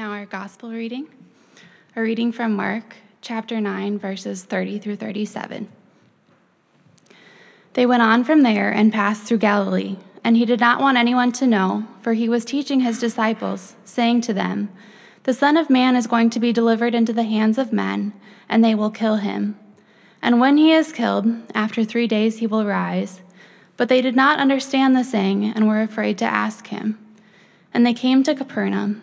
Now, our gospel reading, a reading from Mark chapter 9, verses 30 through 37. They went on from there and passed through Galilee, and he did not want anyone to know, for he was teaching his disciples, saying to them, The Son of Man is going to be delivered into the hands of men, and they will kill him. And when he is killed, after three days he will rise. But they did not understand the saying and were afraid to ask him. And they came to Capernaum.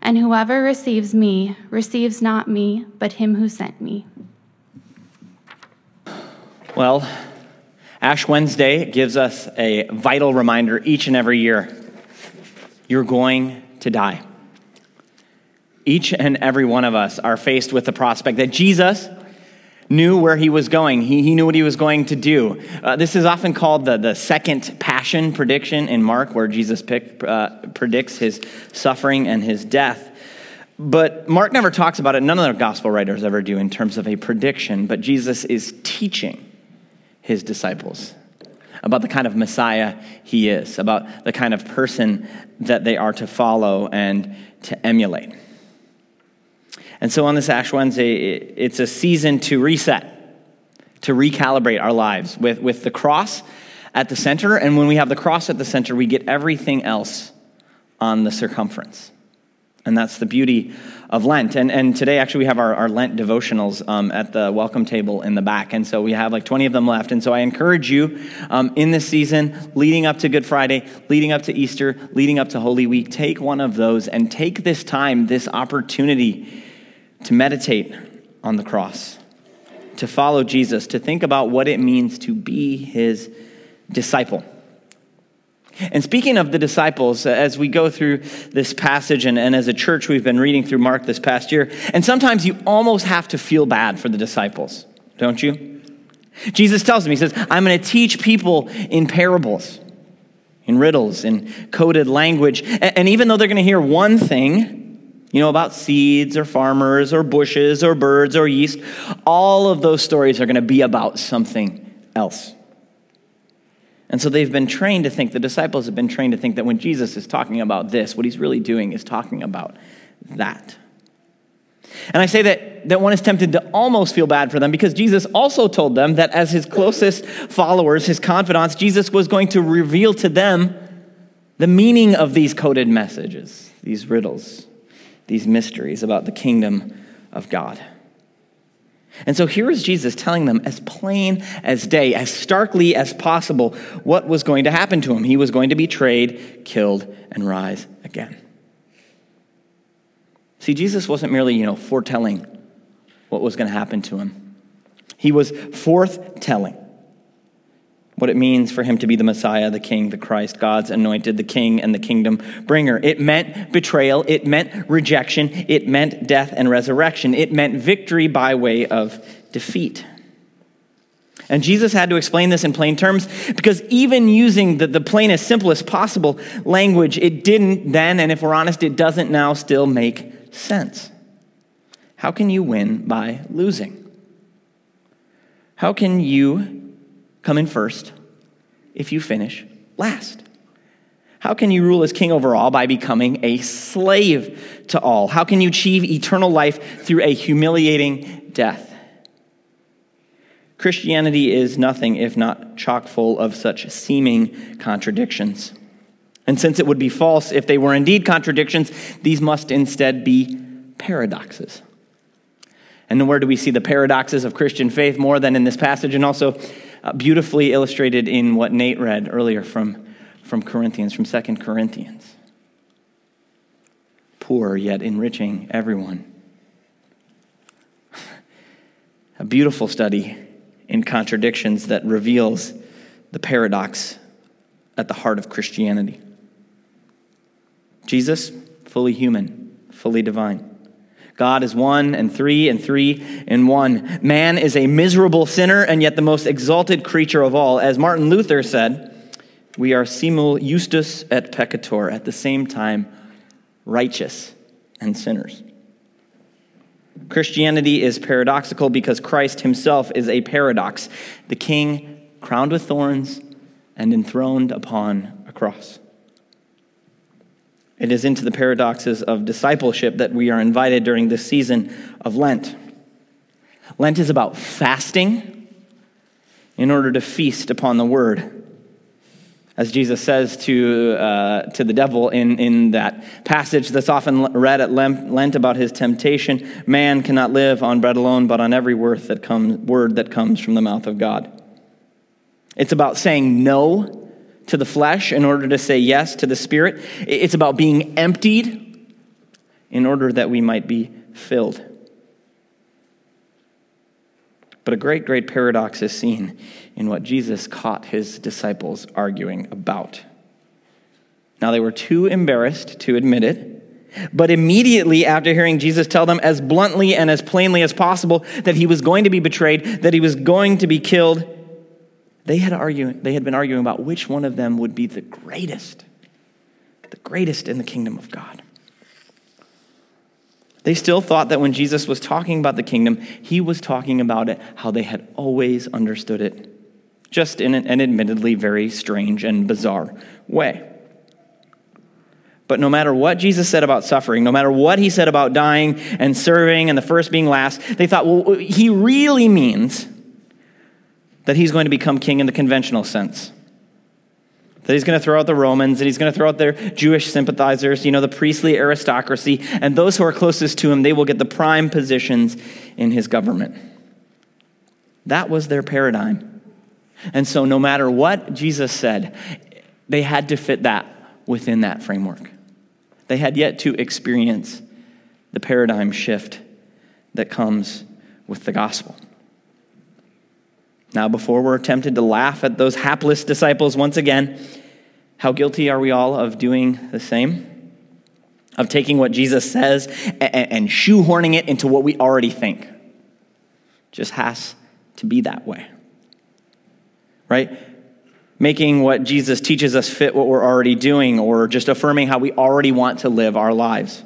and whoever receives me receives not me, but him who sent me. Well, Ash Wednesday gives us a vital reminder each and every year you're going to die. Each and every one of us are faced with the prospect that Jesus knew where he was going. He, he knew what he was going to do. Uh, this is often called the, the second passion prediction in Mark, where Jesus pick, uh, predicts his suffering and his death. But Mark never talks about it. None of the gospel writers ever do in terms of a prediction. But Jesus is teaching his disciples about the kind of Messiah he is, about the kind of person that they are to follow and to emulate. And so on this Ash Wednesday, it's a season to reset, to recalibrate our lives with, with the cross at the center. And when we have the cross at the center, we get everything else on the circumference. And that's the beauty of Lent. And, and today, actually, we have our, our Lent devotionals um, at the welcome table in the back. And so we have like 20 of them left. And so I encourage you um, in this season, leading up to Good Friday, leading up to Easter, leading up to Holy Week, take one of those and take this time, this opportunity to meditate on the cross, to follow Jesus, to think about what it means to be his disciple. And speaking of the disciples, as we go through this passage, and, and, as a church, we've been reading through Mark this past year, and sometimes you almost have to feel bad for the disciples, don't you? Jesus tells them, He says, I'm going to teach people in parables, in riddles, in coded language. And, and even though they're going to hear one thing, you know, about seeds or farmers or bushes or birds or yeast. All of those stories are going to be about something else. And so they've been trained to think, the disciples have been trained to think that when Jesus is talking about this, what he's really doing is talking about that. And I say that, that one is tempted to almost feel bad for them because Jesus also told them that as his closest followers, his confidants, Jesus was going to reveal to them the meaning of these coded messages, these riddles these mysteries about the kingdom of God. And so here is Jesus telling them, as plain as day, as starkly as possible, what was going to happen to him. He was going to be betrayed, killed, and rise again. See, Jesus wasn't merely, you know, foretelling what was going to happen to him. He was forthtelling what it means for him to be the Messiah, the King, the Christ, God's anointed, the King and the kingdom bringer. It meant betrayal, it meant rejection, it meant death and resurrection, it meant victory by way of defeat. And Jesus had to explain this in plain terms because even using the, the plainest, simplest possible language, it didn't then, and if we're honest, it doesn't now still make sense. How can you win by losing? How can you come in first if you finish last? How can you rule as king over all by becoming a slave to all? How can you achieve eternal life through a humiliating death? Christianity is nothing if not chock full of such seeming contradictions. And since it would be false if they were indeed contradictions, these must instead be paradoxes. And where do we see the paradoxes of Christian faith more than in this passage? And also, Uh, beautifully illustrated in what Nate read earlier from, from Corinthians, from Second Corinthians. Poor, yet enriching everyone. A beautiful study in contradictions that reveals the paradox at the heart of Christianity. Jesus, fully human, fully divine. God is one and three and three and one. Man is a miserable sinner and yet the most exalted creature of all. As Martin Luther said, we are simul justus et peccator, at the same time, righteous and sinners. Christianity is paradoxical because Christ himself is a paradox, the king crowned with thorns and enthroned upon a cross. It is into the paradoxes of discipleship that we are invited during this season of Lent. Lent is about fasting in order to feast upon the word. As Jesus says to, uh, to the devil in, in that passage that's often read at Lent about his temptation man cannot live on bread alone, but on every word that, comes, word that comes from the mouth of God. It's about saying no to the flesh in order to say yes to the spirit. It's about being emptied in order that we might be filled. But a great, great paradox is seen in what Jesus caught his disciples arguing about. Now, they were too embarrassed to admit it. But immediately after hearing Jesus tell them as bluntly and as plainly as possible that he was going to be betrayed, that he was going to be killed, they had, arguing, they had been arguing about which one of them would be the greatest, the greatest in the kingdom of God. They still thought that when Jesus was talking about the kingdom, he was talking about it how they had always understood it, just in an admittedly very strange and bizarre way. But no matter what Jesus said about suffering, no matter what he said about dying and serving and the first being last, they thought, well, he really means that he's going to become king in the conventional sense. That he's going to throw out the Romans, and he's going to throw out their Jewish sympathizers, you know, the priestly aristocracy, and those who are closest to him, they will get the prime positions in his government. That was their paradigm. And so, no matter what Jesus said, they had to fit that within that framework. They had yet to experience the paradigm shift that comes with the gospel. Now, before we're tempted to laugh at those hapless disciples once again, how guilty are we all of doing the same? Of taking what Jesus says and shoehorning it into what we already think. Just has to be that way. Right? Making what Jesus teaches us fit what we're already doing, or just affirming how we already want to live our lives.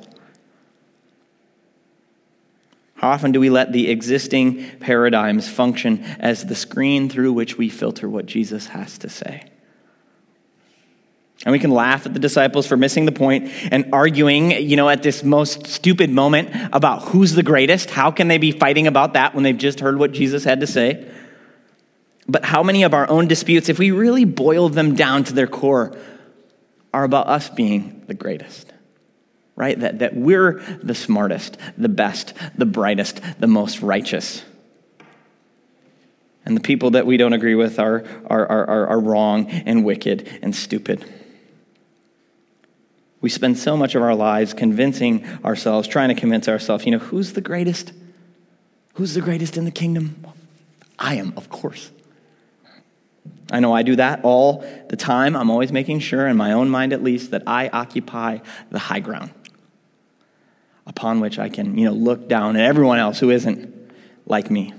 How often do we let the existing paradigms function as the screen through which we filter what Jesus has to say? And we can laugh at the disciples for missing the point and arguing, you know, at this most stupid moment about who's the greatest. How can they be fighting about that when they've just heard what Jesus had to say? But how many of our own disputes, if we really boil them down to their core, are about us being the greatest? Right? That, that we're the smartest, the best, the brightest, the most righteous. And the people that we don't agree with are, are, are, are wrong and wicked and stupid. We spend so much of our lives convincing ourselves, trying to convince ourselves, you know, who's the greatest? Who's the greatest in the kingdom? I am, of course. I know I do that all the time. I'm always making sure, in my own mind at least, that I occupy the high ground upon which I can, you know, look down at everyone else who isn't like me.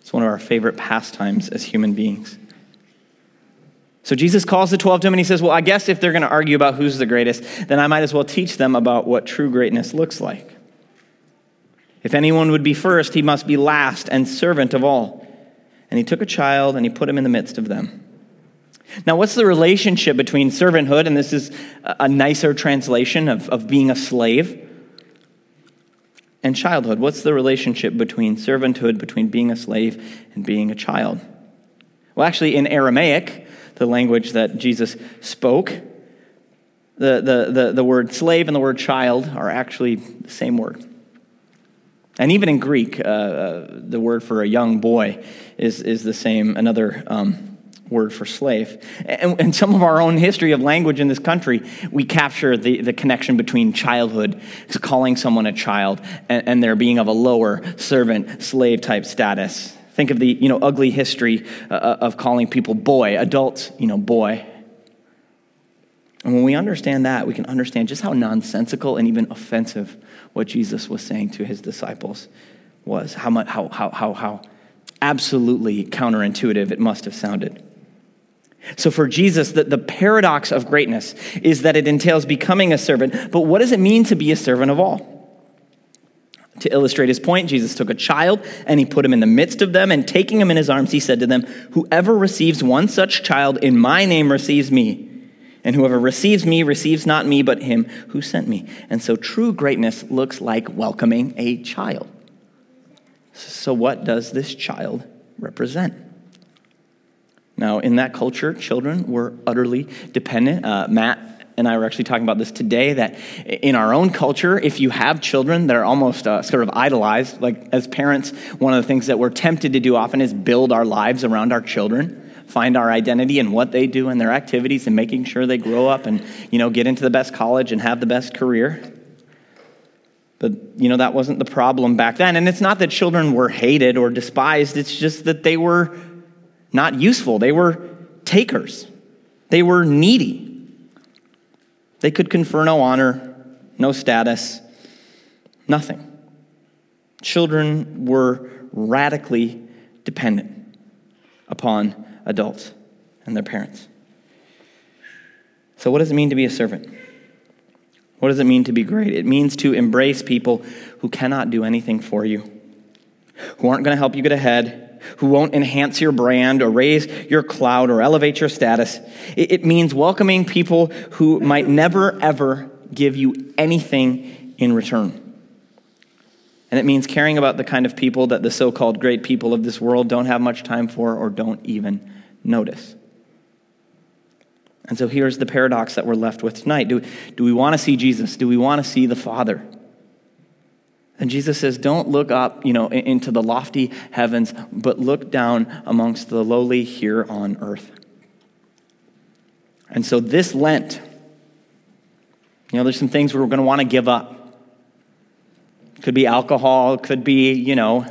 It's one of our favorite pastimes as human beings. So Jesus calls the 12 to him and he says, Well, I guess if they're going to argue about who's the greatest, then I might as well teach them about what true greatness looks like. If anyone would be first, he must be last and servant of all. And he took a child and he put him in the midst of them. Now, what's the relationship between servanthood, and this is a nicer translation of, of being a slave, and childhood? What's the relationship between servanthood, between being a slave and being a child? Well, actually, in Aramaic, the language that Jesus spoke, the, the, the, the word slave and the word child are actually the same word. And even in Greek, uh, uh, the word for a young boy is, is the same, another um, word for slave. And, some of our own history of language in this country, we capture the, the connection between childhood, calling someone a child, and, and their being of a lower servant, slave type status. Think of the you know, ugly history uh, of calling people boy, adults, you know, boy. And when we understand that, we can understand just how nonsensical and even offensive what Jesus was saying to his disciples was, how, much, how, how, how, how absolutely counterintuitive it must have sounded. So, for Jesus, the, the paradox of greatness is that it entails becoming a servant. But what does it mean to be a servant of all? To illustrate his point, Jesus took a child and he put him in the midst of them, and taking him in his arms, he said to them, Whoever receives one such child in my name receives me. And whoever receives me receives not me, but him who sent me. And so true greatness looks like welcoming a child. So, what does this child represent? Now, in that culture, children were utterly dependent. Uh, Matt and I were actually talking about this today that in our own culture, if you have children that are almost uh, sort of idolized, like as parents, one of the things that we're tempted to do often is build our lives around our children find our identity in what they do and their activities and making sure they grow up and you know get into the best college and have the best career. But you know that wasn't the problem back then. And it's not that children were hated or despised. It's just that they were not useful they were takers they were needy they could confer no honor no status nothing children were radically dependent upon adults and their parents. So, what does it mean to be a servant? What does it mean to be great? It means to embrace people who cannot do anything for you, who aren't going to help you get ahead, who won't enhance your brand or raise your cloud or elevate your status. It, means welcoming people who might never, ever give you anything in return. And it means caring about the kind of people that the so called great people of this world don't have much time for or don't even notice. And so here's the paradox that we're left with tonight. Do, do we want to see Jesus? Do we want to see the Father? And Jesus says, don't look up, you know, into the lofty heavens, but look down amongst the lowly here on earth. And so this Lent, you know, there's some things we're going to want to give up. Could be alcohol, could be, you know,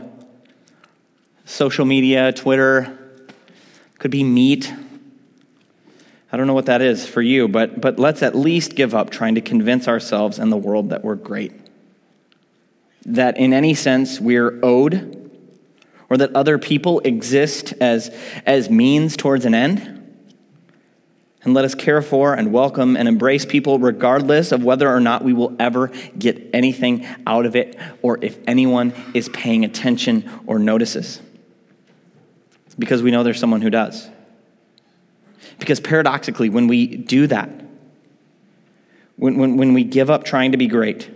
social media, Twitter, could be meat. I don't know what that is for you, but, but let's at least give up trying to convince ourselves and the world that we're great. That in any sense we're owed, or that other people exist as, as means towards an end. And let us care for and welcome and embrace people regardless of whether or not we will ever get anything out of it or if anyone is paying attention or notices because we know there's someone who does. Because paradoxically, when we do that, when, when, when we give up trying to be great,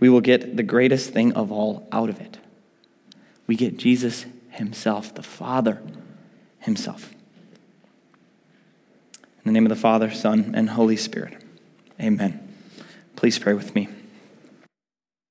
we will get the greatest thing of all out of it. We get Jesus Himself, the Father Himself. In the name of the Father, Son, and Holy Spirit, amen. Please pray with me.